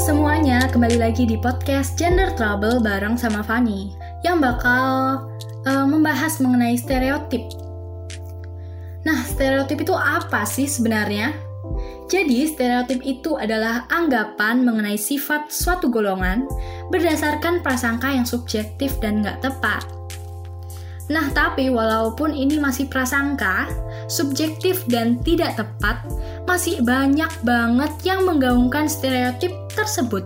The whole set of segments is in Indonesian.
semuanya, kembali lagi di podcast Gender Trouble bareng sama Fanny yang bakal uh, membahas mengenai stereotip. Nah, stereotip itu apa sih sebenarnya? Jadi, stereotip itu adalah anggapan mengenai sifat suatu golongan berdasarkan prasangka yang subjektif dan nggak tepat. Nah, tapi walaupun ini masih prasangka, subjektif dan tidak tepat, masih banyak banget yang menggaungkan stereotip tersebut.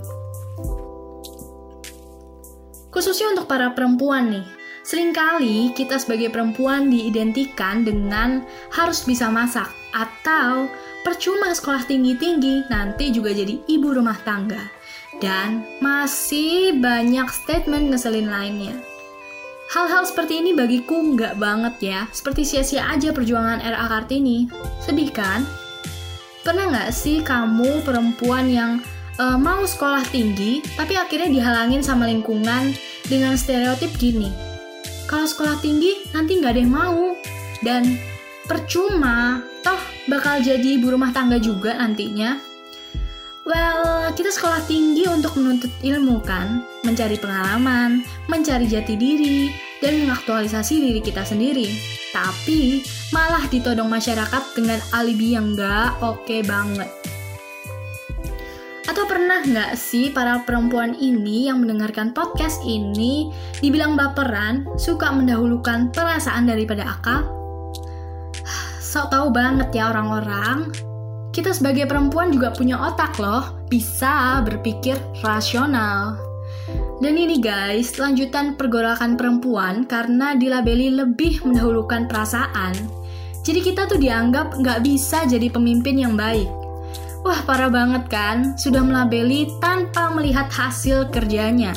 Khususnya untuk para perempuan nih, sering kali kita sebagai perempuan diidentikan dengan harus bisa masak atau percuma sekolah tinggi-tinggi, nanti juga jadi ibu rumah tangga. Dan masih banyak statement ngeselin lainnya. Hal-hal seperti ini bagiku nggak banget ya, seperti sia-sia aja perjuangan RA Kartini. Sedih kan? Pernah nggak sih kamu perempuan yang uh, mau sekolah tinggi, tapi akhirnya dihalangin sama lingkungan dengan stereotip gini? Kalau sekolah tinggi, nanti nggak ada yang mau. Dan percuma, toh bakal jadi ibu rumah tangga juga nantinya. Well, kita sekolah tinggi untuk menuntut ilmu kan, mencari pengalaman, mencari jati diri, dan mengaktualisasi diri kita sendiri. Tapi, malah ditodong masyarakat dengan alibi yang gak oke okay banget. Atau pernah nggak sih para perempuan ini yang mendengarkan podcast ini dibilang baperan, suka mendahulukan perasaan daripada akal? Sok tahu banget ya orang-orang, kita sebagai perempuan juga punya otak loh, bisa berpikir rasional. Dan ini guys, lanjutan pergolakan perempuan karena dilabeli lebih mendahulukan perasaan. Jadi kita tuh dianggap nggak bisa jadi pemimpin yang baik. Wah parah banget kan, sudah melabeli tanpa melihat hasil kerjanya.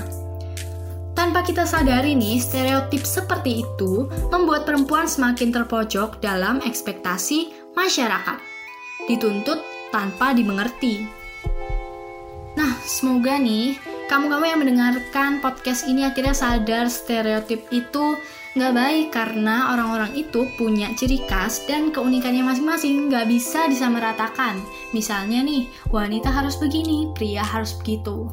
Tanpa kita sadari nih, stereotip seperti itu membuat perempuan semakin terpojok dalam ekspektasi masyarakat dituntut tanpa dimengerti. Nah, semoga nih kamu-kamu yang mendengarkan podcast ini akhirnya sadar stereotip itu nggak baik karena orang-orang itu punya ciri khas dan keunikannya masing-masing nggak bisa disamaratakan. Misalnya nih, wanita harus begini, pria harus begitu.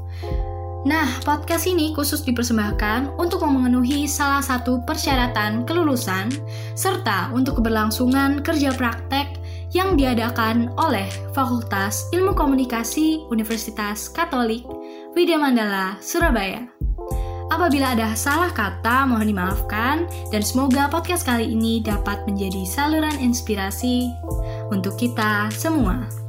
Nah, podcast ini khusus dipersembahkan untuk memenuhi salah satu persyaratan kelulusan serta untuk keberlangsungan kerja praktek yang diadakan oleh Fakultas Ilmu Komunikasi Universitas Katolik Widya Mandala, Surabaya. Apabila ada salah kata, mohon dimaafkan, dan semoga podcast kali ini dapat menjadi saluran inspirasi untuk kita semua.